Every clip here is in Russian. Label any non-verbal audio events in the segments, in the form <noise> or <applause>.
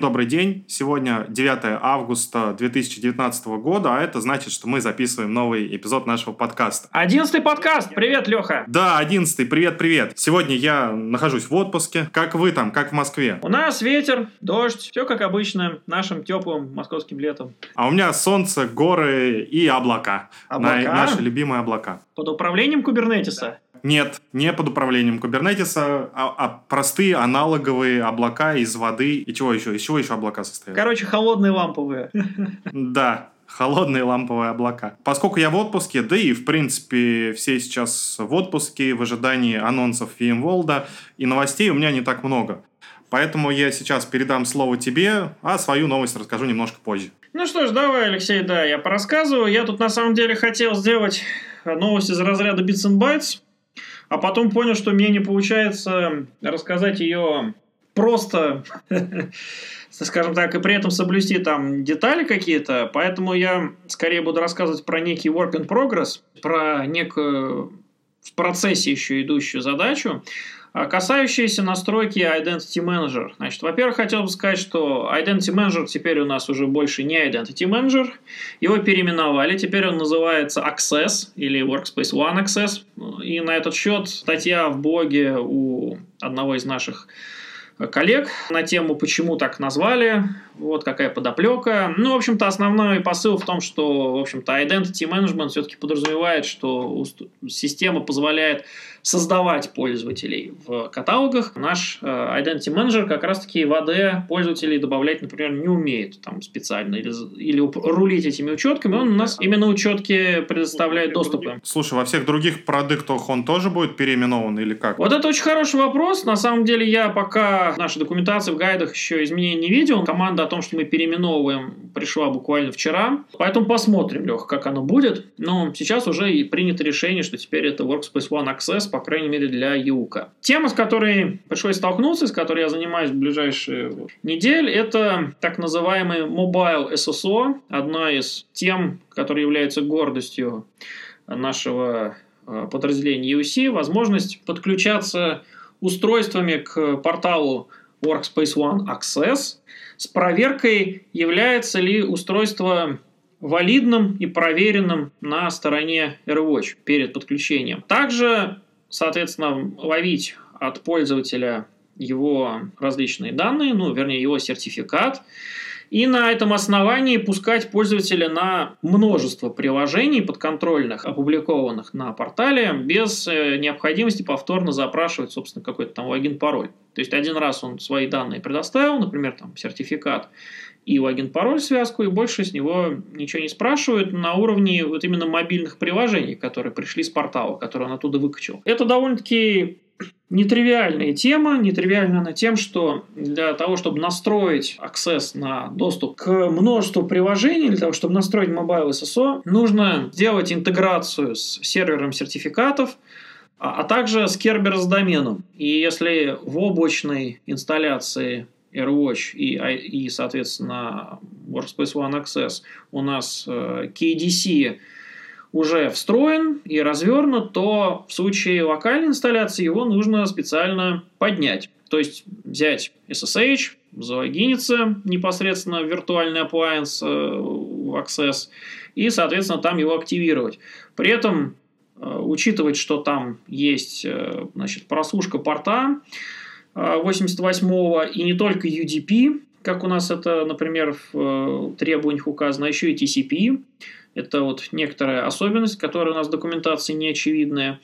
Добрый день. Сегодня 9 августа 2019 года, а это значит, что мы записываем новый эпизод нашего подкаста. Одиннадцатый подкаст. Привет, Леха. Да, одиннадцатый. Привет-привет. Сегодня я нахожусь в отпуске. Как вы там? Как в Москве? У нас ветер, дождь, все как обычно, нашим теплым московским летом. А у меня солнце, горы и облака. Облака? На- наши любимые облака. Под управлением кубернетиса. Нет, не под управлением Kubernetes, а, а простые аналоговые облака из воды. И чего еще? Из чего еще облака состоят? Короче, холодные ламповые. Да, холодные ламповые облака. Поскольку я в отпуске, да и, в принципе, все сейчас в отпуске, в ожидании анонсов VMworld, и новостей у меня не так много. Поэтому я сейчас передам слово тебе, а свою новость расскажу немножко позже. Ну что ж, давай, Алексей, да, я порассказываю. Я тут на самом деле хотел сделать новость из разряда Bits and Bytes, а потом понял, что мне не получается рассказать ее просто, <laughs> скажем так, и при этом соблюсти там детали какие-то, поэтому я скорее буду рассказывать про некий work in progress, про некую в процессе еще идущую задачу, касающиеся настройки Identity Manager. Значит, во-первых, хотел бы сказать, что Identity Manager теперь у нас уже больше не Identity Manager. Его переименовали. Теперь он называется Access или Workspace ONE Access. И на этот счет статья в блоге у одного из наших коллег на тему, почему так назвали, вот какая подоплека. Ну, в общем-то, основной посыл в том, что, в общем-то, identity management все-таки подразумевает, что система позволяет создавать пользователей в каталогах. Наш э, Identity Manager как раз-таки в AD пользователей добавлять, например, не умеет там специально или, или рулить этими учетками. Он у нас именно учетки предоставляет доступы. Слушай, во всех других продуктах он тоже будет переименован или как? Вот это очень хороший вопрос. На самом деле я пока нашей документации, в гайдах еще изменений не видел. Команда о том, что мы переименовываем, пришла буквально вчера. Поэтому посмотрим, Лех, как оно будет. Но сейчас уже и принято решение, что теперь это Workspace ONE Access, по крайней мере, для ЮКа. Тема, с которой пришлось столкнуться, с которой я занимаюсь в ближайшие недели, это так называемый Mobile SSO, одна из тем, которая является гордостью нашего подразделения UC, возможность подключаться устройствами к порталу Workspace ONE Access с проверкой, является ли устройство валидным и проверенным на стороне AirWatch перед подключением. Также соответственно, ловить от пользователя его различные данные, ну, вернее, его сертификат, и на этом основании пускать пользователя на множество приложений подконтрольных, опубликованных на портале, без э, необходимости повторно запрашивать, собственно, какой-то там логин-пароль. То есть один раз он свои данные предоставил, например, там сертификат, и логин-пароль связку, и больше с него ничего не спрашивают на уровне вот именно мобильных приложений, которые пришли с портала, которые он оттуда выкачал. Это довольно-таки нетривиальная тема, нетривиальна она тем, что для того, чтобы настроить аксесс на доступ к множеству приложений, для того, чтобы настроить Mobile SSO, нужно сделать интеграцию с сервером сертификатов, а, а также с Kerberos доменом. И если в облачной инсталляции AirWatch и, и, соответственно, Workspace ONE Access у нас э, KDC уже встроен и развернут, то в случае локальной инсталляции его нужно специально поднять. То есть взять SSH, залогиниться непосредственно в виртуальный appliance э, в Access и, соответственно, там его активировать. При этом э, учитывать, что там есть значит, прослушка порта, 88-го, и не только UDP, как у нас это, например, в требованиях указано, а еще и TCP. Это вот некоторая особенность, которая у нас в документации не очевидная.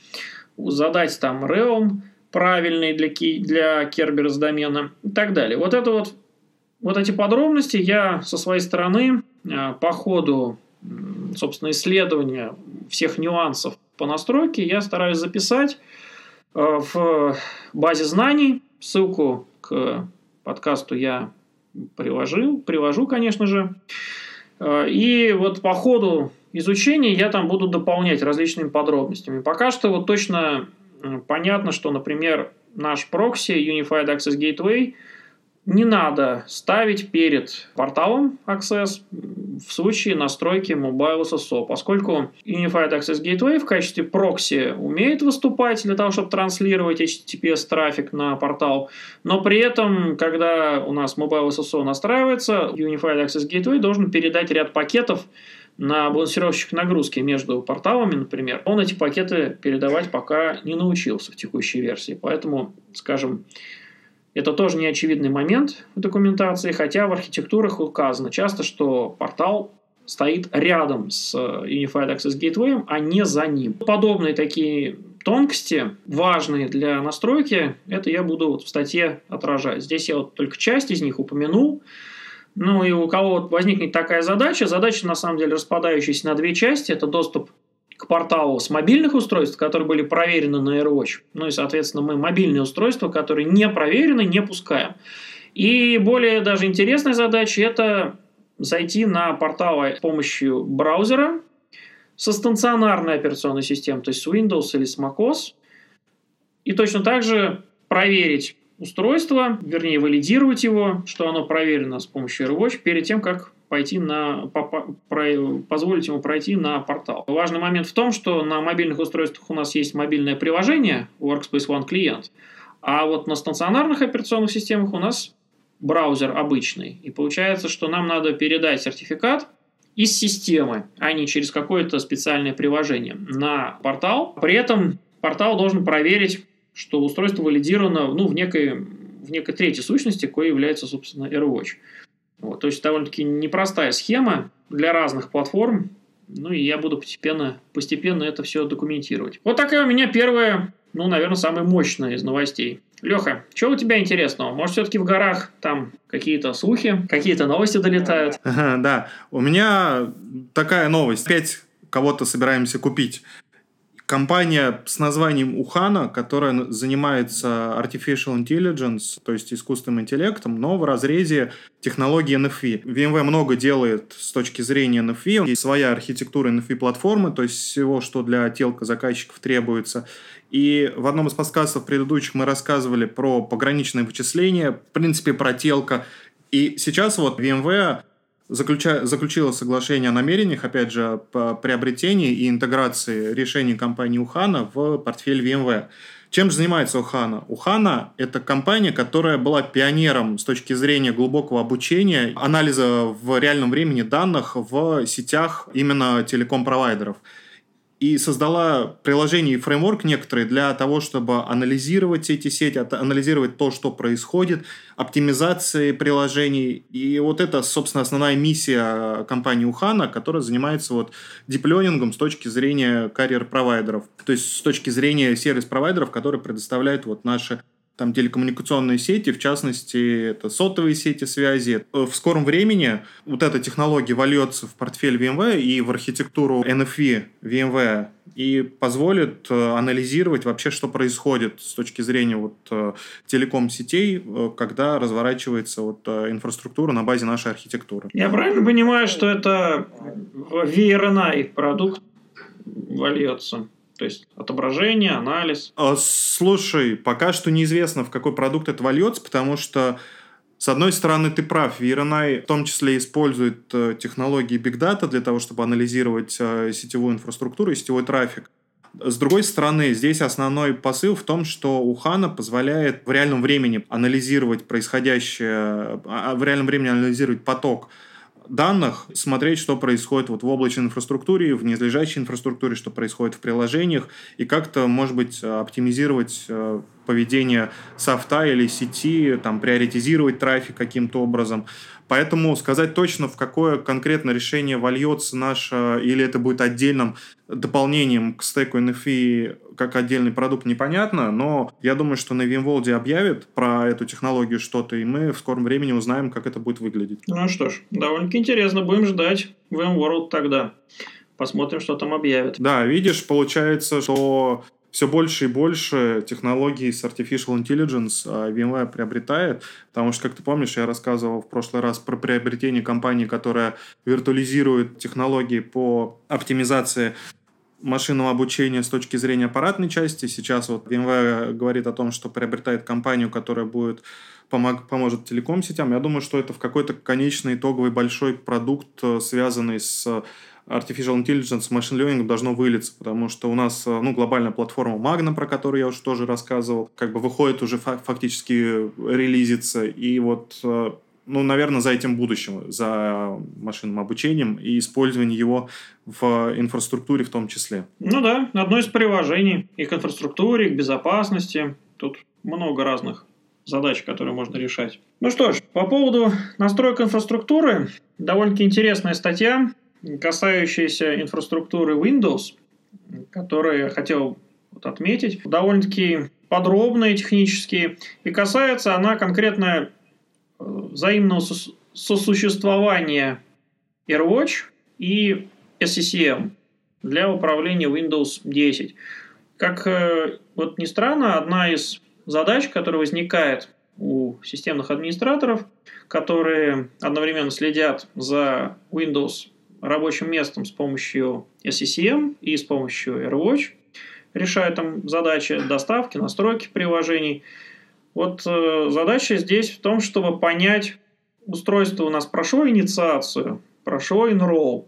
Задать там realm правильный для, для Kerberos домена и так далее. Вот это вот, вот эти подробности я со своей стороны по ходу, собственно, исследования всех нюансов по настройке я стараюсь записать в базе знаний, Ссылку к подкасту я приложил, привожу, конечно же. Э, и вот по ходу изучения я там буду дополнять различными подробностями. Пока что вот точно понятно, что, например, наш прокси Unified Access Gateway не надо ставить перед порталом Access в случае настройки Mobile SSO, поскольку Unified Access Gateway в качестве прокси умеет выступать для того, чтобы транслировать HTTPS трафик на портал, но при этом, когда у нас Mobile SSO настраивается, Unified Access Gateway должен передать ряд пакетов на балансировщик нагрузки между порталами, например, он эти пакеты передавать пока не научился в текущей версии. Поэтому, скажем, это тоже не очевидный момент в документации, хотя в архитектурах указано часто, что портал стоит рядом с Unified Access Gateway, а не за ним. Подобные такие тонкости, важные для настройки, это я буду вот в статье отражать. Здесь я вот только часть из них упомянул. Ну и у кого вот возникнет такая задача, задача на самом деле распадающаяся на две части, это доступ к порталу с мобильных устройств, которые были проверены на AirWatch. Ну и, соответственно, мы мобильные устройства, которые не проверены, не пускаем. И более даже интересная задача – это зайти на портал с помощью браузера со стационарной операционной системой, то есть с Windows или с macOS, и точно так же проверить устройство, вернее, валидировать его, что оно проверено с помощью AirWatch, перед тем, как пойти на, по, про, позволить ему пройти на портал. Важный момент в том, что на мобильных устройствах у нас есть мобильное приложение Workspace ONE клиент, а вот на стационарных операционных системах у нас браузер обычный. И получается, что нам надо передать сертификат из системы, а не через какое-то специальное приложение на портал. При этом портал должен проверить что устройство валидировано ну, в, некой, в некой третьей сущности, кое является, собственно, AirWatch. Вот, то есть довольно-таки непростая схема для разных платформ. Ну и я буду постепенно, постепенно это все документировать. Вот такая у меня первая, ну, наверное, самая мощная из новостей. Леха, что у тебя интересного? Может, все-таки в горах там какие-то слухи, какие-то новости долетают? Да, у меня такая новость. Опять кого-то собираемся купить компания с названием Ухана, которая занимается artificial intelligence, то есть искусственным интеллектом, но в разрезе технологии NFV. VMware много делает с точки зрения NFV. Есть своя архитектура NFV-платформы, то есть всего, что для телка заказчиков требуется. И в одном из подкастов предыдущих мы рассказывали про пограничное вычисление, в принципе, про телка. И сейчас вот VMware заключа... заключила соглашение о намерениях, опять же, по приобретении и интеграции решений компании Ухана в портфель VMware. Чем же занимается Ухана? Ухана – это компания, которая была пионером с точки зрения глубокого обучения, анализа в реальном времени данных в сетях именно телеком-провайдеров и создала приложение и фреймворк некоторые для того, чтобы анализировать эти сети, анализировать то, что происходит, оптимизации приложений. И вот это, собственно, основная миссия компании Ухана, которая занимается вот дипленингом с точки зрения карьер-провайдеров. То есть с точки зрения сервис-провайдеров, которые предоставляют вот наши там телекоммуникационные сети, в частности, это сотовые сети связи. В скором времени вот эта технология вольется в портфель VMware и в архитектуру NFV VMware и позволит э, анализировать вообще, что происходит с точки зрения вот э, телеком-сетей, э, когда разворачивается вот инфраструктура на базе нашей архитектуры. Я правильно понимаю, что это VRNI продукт вольется? То есть отображение, анализ. А, слушай, пока что неизвестно, в какой продукт это вольется, потому что с одной стороны, ты прав, VRNI в том числе использует э, технологии Big Data для того, чтобы анализировать э, сетевую инфраструктуру и сетевой трафик. С другой стороны, здесь основной посыл в том, что у Хана позволяет в реальном времени анализировать происходящее, а, в реальном времени анализировать поток данных, смотреть, что происходит вот в облачной инфраструктуре, в незлежащей инфраструктуре, что происходит в приложениях, и как-то, может быть, оптимизировать э, поведение софта или сети, там, приоритизировать трафик каким-то образом. Поэтому сказать точно, в какое конкретно решение вольется наше, или это будет отдельным дополнением к стеку NFI как отдельный продукт, непонятно, но я думаю, что на VMworld объявят про эту технологию что-то, и мы в скором времени узнаем, как это будет выглядеть. Ну что ж, довольно-таки интересно, будем ждать VMworld тогда. Посмотрим, что там объявят. Да, видишь, получается, что все больше и больше технологий с Artificial Intelligence а, VMware приобретает, потому что, как ты помнишь, я рассказывал в прошлый раз про приобретение компании, которая виртуализирует технологии по оптимизации машинного обучения с точки зрения аппаратной части. Сейчас вот BMW говорит о том, что приобретает компанию, которая будет помог, поможет телеком-сетям. Я думаю, что это в какой-то конечный итоговый большой продукт, э, связанный с Artificial Intelligence, Machine Learning должно вылиться, потому что у нас э, ну, глобальная платформа Magna, про которую я уже тоже рассказывал, как бы выходит уже фактически релизится, и вот э, ну, наверное, за этим будущим, за машинным обучением и использованием его в инфраструктуре в том числе. Ну да, одно из приложений и к инфраструктуре, и к безопасности. Тут много разных задач, которые можно решать. Ну что ж, по поводу настроек инфраструктуры, довольно-таки интересная статья, касающаяся инфраструктуры Windows, которую я хотел вот отметить. Довольно-таки подробные технические. И касается она конкретно э, взаимного сосуществования AirWatch и SCCM для управления Windows 10. Как э, вот ни странно, одна из задач, которая возникает у системных администраторов, которые одновременно следят за Windows рабочим местом с помощью SCCM и с помощью AirWatch, решают там задачи доставки, настройки приложений. Вот э, задача здесь в том, чтобы понять, устройство у нас прошло инициацию, прошло enroll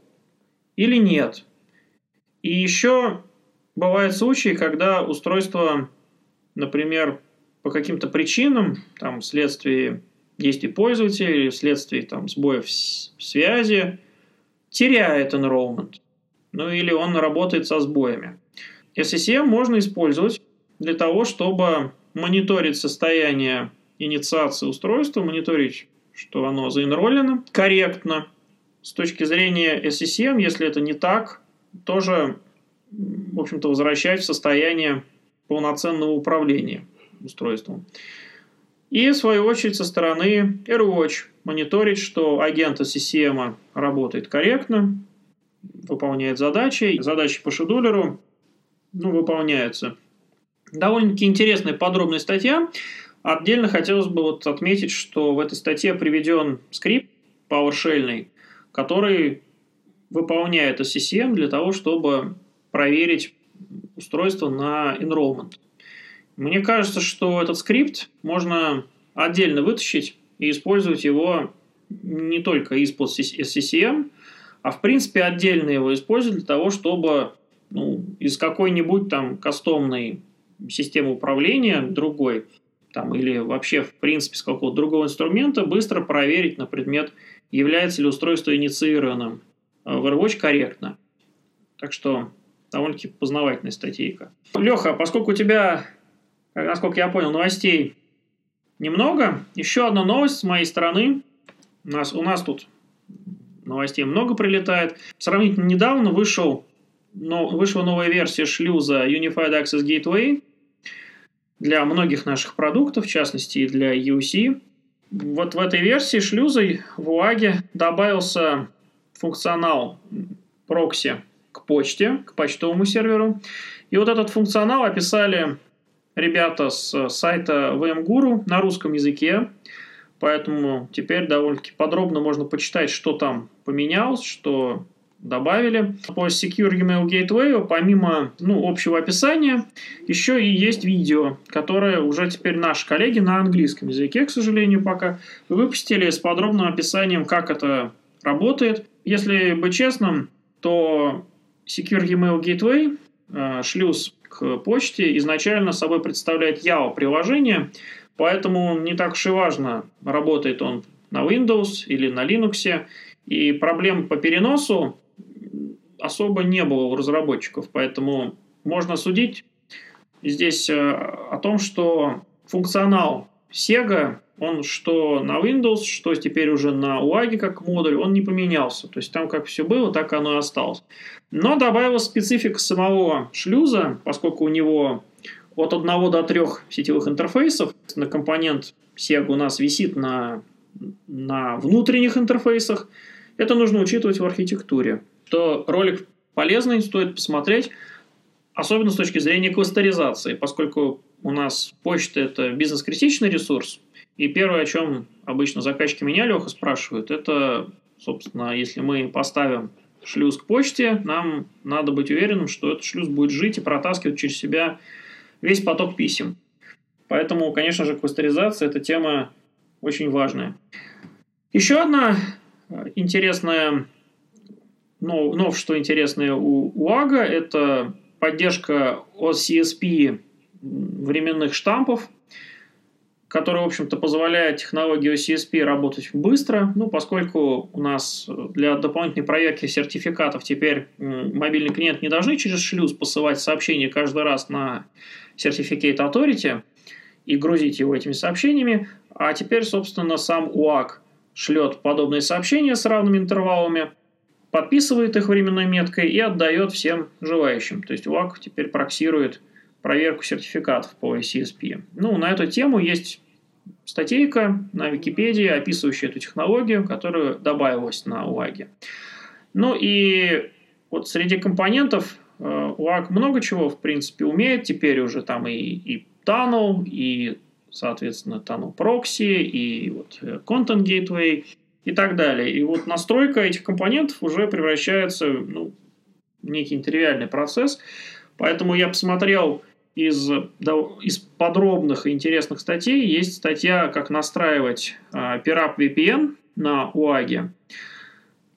или нет. И еще бывают случаи, когда устройство, например, по каким-то причинам, там, вследствие действий пользователя или вследствие там, сбоев связи, теряет enrollment. Ну или он работает со сбоями. SCCM можно использовать для того, чтобы мониторить состояние инициации устройства, мониторить, что оно заинроллено корректно. С точки зрения SCCM, если это не так, тоже, в общем-то, возвращать в состояние полноценного управления устройством. И, в свою очередь, со стороны AirWatch мониторить, что агент системы работает корректно, выполняет задачи. Задачи по шедулеру ну, выполняются. Довольно-таки интересная подробная статья. Отдельно хотелось бы вот отметить, что в этой статье приведен скрипт PowerShell, который выполняет SCCM для того, чтобы проверить устройство на enrollment. Мне кажется, что этот скрипт можно отдельно вытащить и использовать его не только из-под SCCM, а в принципе отдельно его использовать для того, чтобы ну, из какой-нибудь там кастомной системы управления другой, там, или вообще в принципе с какого-то другого инструмента быстро проверить на предмет, является ли устройство инициированным в AirWatch корректно. Так что довольно-таки познавательная статейка. Леха, поскольку у тебя насколько я понял, новостей немного. Еще одна новость с моей стороны. У нас, у нас тут новостей много прилетает. Сравнительно недавно вышел, но, вышла новая версия шлюза Unified Access Gateway для многих наших продуктов, в частности и для UC. Вот в этой версии шлюза в UAG добавился функционал прокси к почте, к почтовому серверу. И вот этот функционал описали ребята с сайта VMGuru на русском языке, поэтому теперь довольно-таки подробно можно почитать, что там поменялось, что добавили. По Secure Email Gateway, помимо ну, общего описания, еще и есть видео, которое уже теперь наши коллеги на английском языке, к сожалению, пока выпустили с подробным описанием, как это работает. Если быть честным, то Secure Email Gateway, э, шлюз к почте изначально собой представляет YAO-приложение, поэтому не так уж и важно, работает он на Windows или на Linux, и проблем по переносу особо не было у разработчиков, поэтому можно судить здесь э, о том, что функционал Sega, он что на Windows, что теперь уже на UAG как модуль, он не поменялся. То есть там как все было, так оно и осталось. Но добавилась специфика самого шлюза, поскольку у него от одного до трех сетевых интерфейсов. На компонент Sega у нас висит на, на внутренних интерфейсах. Это нужно учитывать в архитектуре. То ролик полезный, стоит посмотреть, особенно с точки зрения кластеризации, поскольку у нас почта – это бизнес-критичный ресурс, и первое, о чем обычно заказчики меня, Леха, спрашивают, это, собственно, если мы поставим шлюз к почте, нам надо быть уверенным, что этот шлюз будет жить и протаскивать через себя весь поток писем. Поэтому, конечно же, кластеризация – это тема очень важная. Еще одна э, интересная новшество интересное у, у AGA – это поддержка OCSP временных штампов, который, в общем-то, позволяет технологии OCSP работать быстро, ну, поскольку у нас для дополнительной проверки сертификатов теперь мобильный клиент не должны через шлюз посылать сообщения каждый раз на Certificate Authority и грузить его этими сообщениями, а теперь, собственно, сам УАК шлет подобные сообщения с равными интервалами, подписывает их временной меткой и отдает всем желающим. То есть УАК теперь проксирует проверку сертификатов по CSP. Ну, на эту тему есть статейка на Википедии, описывающая эту технологию, которая добавилась на УАГе. Ну и вот среди компонентов э, УАГ много чего, в принципе, умеет. Теперь уже там и, и Tunnel, и, соответственно, Tunnel Proxy, и вот э, Content Gateway и так далее. И вот настройка этих компонентов уже превращается ну, в некий нетривиальный процесс. Поэтому я посмотрел из, из подробных и интересных статей есть статья, как настраивать э, Pirap VPN на UAG.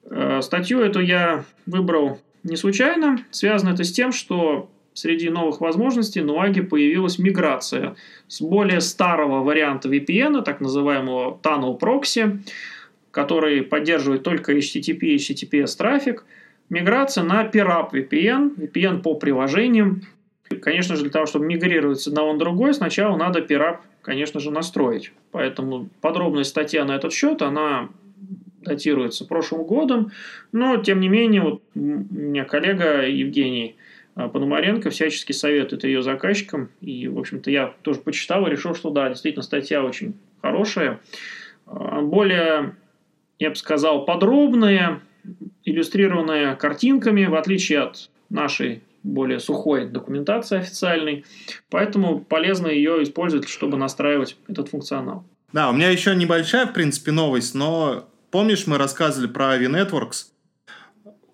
Э, статью эту я выбрал не случайно. Связано это с тем, что среди новых возможностей на UAG появилась миграция с более старого варианта VPN, так называемого Tunnel Proxy, который поддерживает только HTTP и HTTPS трафик, миграция на Pirap VPN, VPN по приложениям, Конечно же, для того, чтобы мигрировать с одного на другой, сначала надо пирап, конечно же, настроить. Поэтому подробная статья на этот счет, она датируется прошлым годом, но, тем не менее, вот у меня коллега Евгений а, Пономаренко всячески советует ее заказчикам, и, в общем-то, я тоже почитал и решил, что да, действительно, статья очень хорошая, а, более, я бы сказал, подробная, иллюстрированная картинками, в отличие от нашей более сухой документации официальной, поэтому полезно ее использовать, чтобы настраивать этот функционал. Да, у меня еще небольшая, в принципе, новость, но помнишь, мы рассказывали про Avi Networks,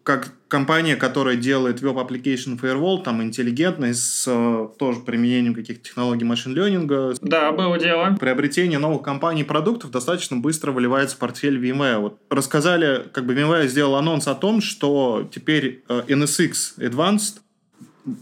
как компания, которая делает Web Application Firewall, там интеллигентный, с э, тоже применением каких-то технологий машин-ленинга. Да, было дело. Приобретение новых компаний и продуктов достаточно быстро выливается в портфель VMware. Вот рассказали, как бы VMware сделал анонс о том, что теперь э, NSX Advanced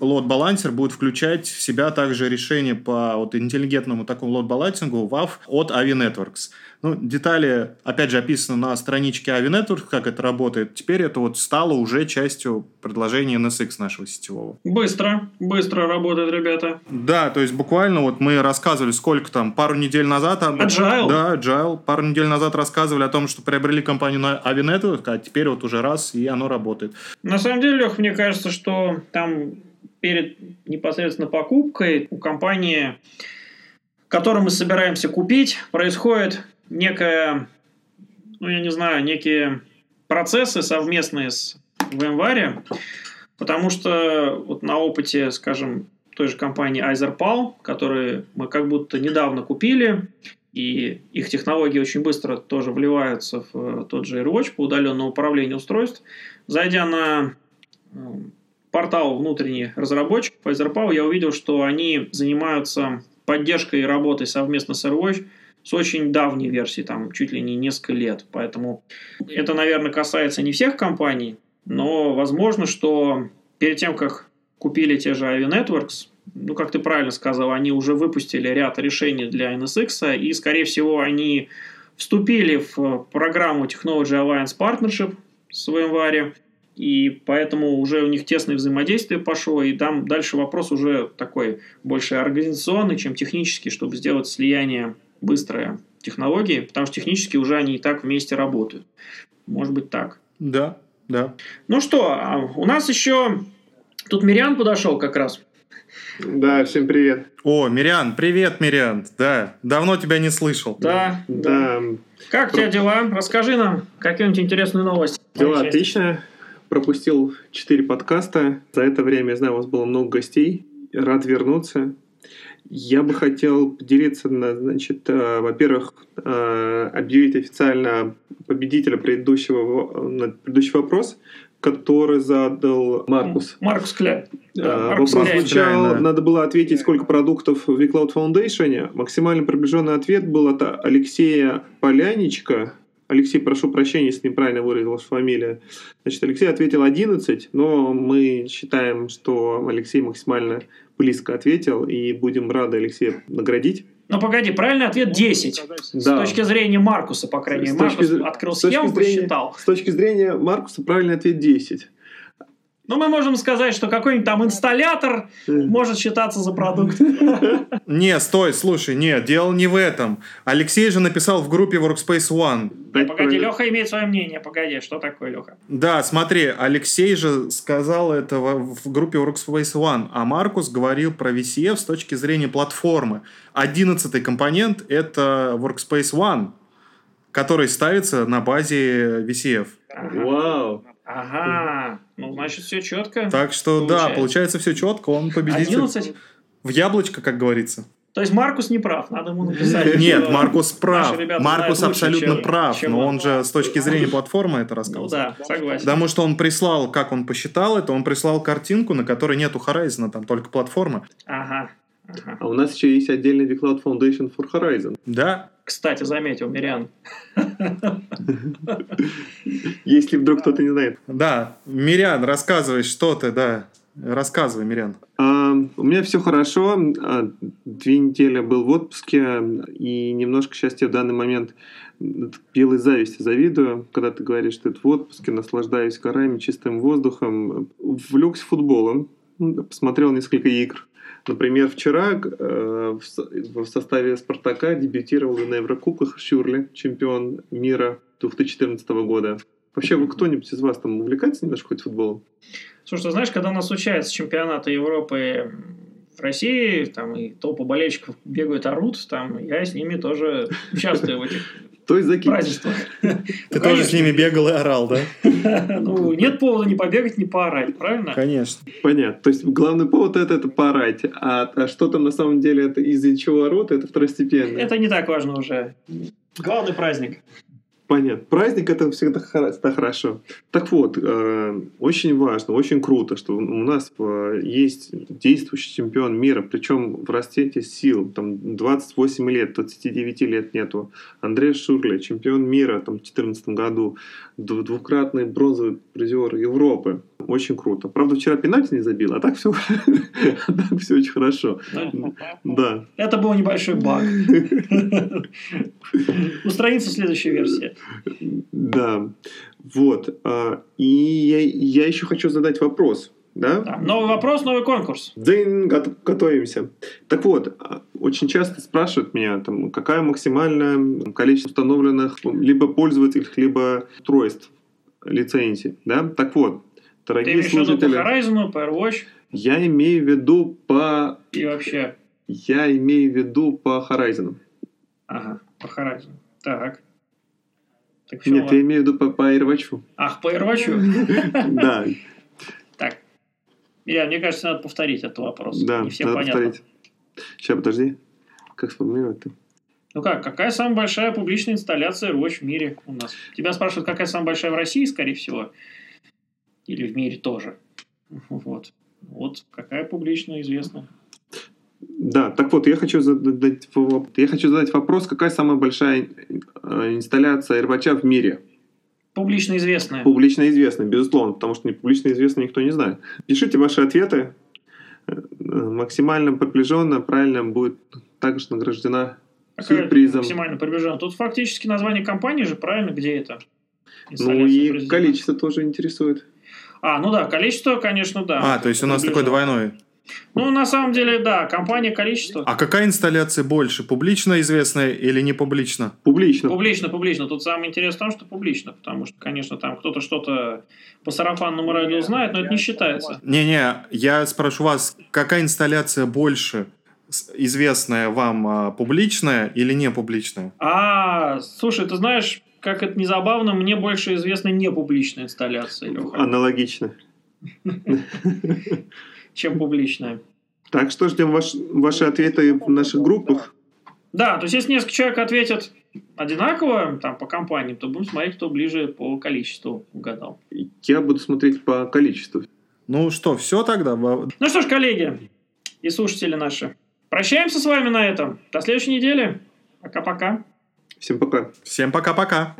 лот-балансер будет включать в себя также решение по вот интеллигентному такому лот-балансингу WAF от Avi Networks. Ну, детали, опять же, описаны на страничке Avi Networks, как это работает. Теперь это вот стало уже частью предложения NSX нашего сетевого. Быстро, быстро работает, ребята. Да, то есть буквально вот мы рассказывали, сколько там, пару недель назад... Об... Agile? Да, Agile. Пару недель назад рассказывали о том, что приобрели компанию на Avi Networks, а теперь вот уже раз, и оно работает. На самом деле, Лех, мне кажется, что там перед непосредственно покупкой у компании, которую мы собираемся купить, происходит некая, ну я не знаю, некие процессы совместные с VMware, потому что вот на опыте, скажем, той же компании Iserpal, которые мы как будто недавно купили, и их технологии очень быстро тоже вливаются в тот же AirWatch по удаленному управлению устройств. Зайдя на портал внутренний разработчик PhizerPower, я увидел, что они занимаются поддержкой и работой совместно с AirWatch с очень давней версии, там чуть ли не несколько лет. Поэтому это, наверное, касается не всех компаний, но возможно, что перед тем, как купили те же Ivy Networks, ну, как ты правильно сказал, они уже выпустили ряд решений для NSX, и, скорее всего, они вступили в программу Technology Alliance Partnership с VMware, и поэтому уже у них тесное взаимодействие пошло, и там дальше вопрос уже такой больше организационный, чем технический, чтобы сделать слияние быстрое технологии, потому что технически уже они и так вместе работают. Может быть так. Да, да. Ну что, а у нас еще тут Мириан подошел как раз. Да, всем привет. О, Мириан, привет, Мириан. Да, давно тебя не слышал. Да, да. да. Как у тебя дела? Расскажи нам какие-нибудь интересные новости. Дела отлично пропустил 4 подкаста. За это время, я знаю, у вас было много гостей. Рад вернуться. Я бы хотел поделиться, значит, э, во-первых, э, объявить официально победителя предыдущего, предыдущий вопрос, который задал Маркус. Маркус Кля. Да, Маркус вопрос звучал, надо было ответить, сколько продуктов в vCloud Foundation. Максимально приближенный ответ был от Алексея Поляничка. Алексей, прошу прощения, если неправильно выразилась фамилия. Значит, Алексей ответил 11, но мы считаем, что Алексей максимально близко ответил, и будем рады Алексея наградить. Ну, погоди, правильный ответ 10. Да. С точки зрения Маркуса, по крайней мере. Маркус точки, открыл схему, зрения, посчитал. С точки зрения Маркуса, правильный ответ 10. Ну, мы можем сказать, что какой-нибудь там инсталлятор может считаться за продукт. <laughs> Не, стой, слушай, нет, дело не в этом. Алексей же написал в группе Workspace ONE. Да, погоди, Леха имеет свое мнение. Погоди, что такое, Леха? Да, смотри, Алексей же сказал это в группе Workspace ONE, а Маркус говорил про VCF с точки зрения платформы. Одиннадцатый компонент — это Workspace ONE, который ставится на базе VCF. Вау! Ага, ну значит все четко. Так что получается. да, получается все четко, он победитель. 11? В яблочко, как говорится. То есть Маркус не прав, надо ему написать. Нет, Маркус прав. Маркус абсолютно прав, но он же с точки зрения платформы это рассказал. Ну да, согласен. Потому что он прислал, как он посчитал это, он прислал картинку, на которой нету Horizon, там только платформа. Ага. А у нас еще есть отдельный vCloud Foundation for Horizon. Да. Кстати, заметил, Мириан. Если вдруг кто-то не знает. Да, Мириан, рассказывай, что ты, да. Рассказывай, Мириан. А, у меня все хорошо. А, две недели был в отпуске, и немножко счастья в данный момент белой зависти завидую, когда ты говоришь, что ты в отпуске, наслаждаюсь горами, чистым воздухом. Влекся футболом, посмотрел несколько игр. Например, вчера э, в составе «Спартака» дебютировал на Еврокубках Шюрли, чемпион мира 2014 года. Вообще, вы кто-нибудь из вас там увлекается немножко хоть футболом? Слушай, ты знаешь, когда у нас случается чемпионаты Европы в России, там и толпы болельщиков бегают, орут, там я с ними тоже участвую в этих то есть закинь. Ты тоже с ними бегал и орал, да? Ну, нет повода не побегать, не поорать, правильно? Конечно. Понятно. То есть главный повод это, это поорать. А, а что там на самом деле это из-за чего орут, это второстепенно. Это не так важно уже. Главный праздник. Понятно. Праздник это всегда хорошо. Так вот, э, очень важно, очень круто, что у нас э, есть действующий чемпион мира, причем в расцвете сил, там 28 лет, 29 лет нету. Андрей Шурля, чемпион мира там, в 2014 году, двукратный бронзовый призер Европы. Очень круто. Правда, вчера пенальти не забил, а так все, <laughs> так все очень хорошо. Да. Это был небольшой баг. <laughs> Устранится следующая версия. Да. Вот. А, и я, я еще хочу задать вопрос. Да? да? Новый вопрос, новый конкурс. Дын, готовимся. Так вот, а, очень часто спрашивают меня, там, какая максимальное количество установленных либо пользовательских, либо устройств лицензий. Да? Так вот, дорогие Ты слушатели... по Horizon, по? Я имею в виду по... И вообще? Я имею в виду по Horizon. Ага, по Horizon. Так. так Нет, я имею в виду по, по Airwatch. Ах, по Airwatch? <laughs> <laughs> Да. Так. Я, мне кажется, надо повторить этот вопрос. Да, Не всем понятно. повторить. Сейчас, подожди. Как сформулировать-то? Ну как, какая самая большая публичная инсталляция Watch в мире у нас? Тебя спрашивают, какая самая большая в России, скорее всего. Или в мире тоже. Вот. Вот какая публичная известна. Да, так вот, я хочу задать, я хочу задать вопрос, какая самая большая э, инсталляция Airbatch в мире? Публично известная. Публично известная, безусловно, потому что не публично известно никто не знает. Пишите ваши ответы. Э, максимально приближенно, правильно будет также награждена Какая сюрпризом. Максимально приближенно. Тут фактически название компании же, правильно, где это? Ну и количество тоже интересует. А, ну да, количество, конечно, да. А, то есть у нас такой двойной. Ну, на самом деле, да, компания, количество. А какая инсталляция больше, публично известная или не публично? Публично. Публично, публично. Тут самое интересное в том, что публично, потому что, конечно, там кто-то что-то по сарафанному радио знает, но это не считается. Не-не, я спрошу вас, какая инсталляция больше? известная вам а, публичная или не публичная? А, слушай, ты знаешь, как это не забавно, мне больше известна не публичная инсталляция, Леха. Аналогично. <laughs> Чем публичная. Так что ждем ваш, ваши ответы в наших группах. Да, то есть если несколько человек ответят одинаково там по компаниям, то будем смотреть, кто ближе по количеству угадал. Я буду смотреть по количеству. Ну что, все тогда? Ну что ж, коллеги и слушатели наши, прощаемся с вами на этом. До следующей недели. Пока-пока. Всем пока. Всем пока-пока.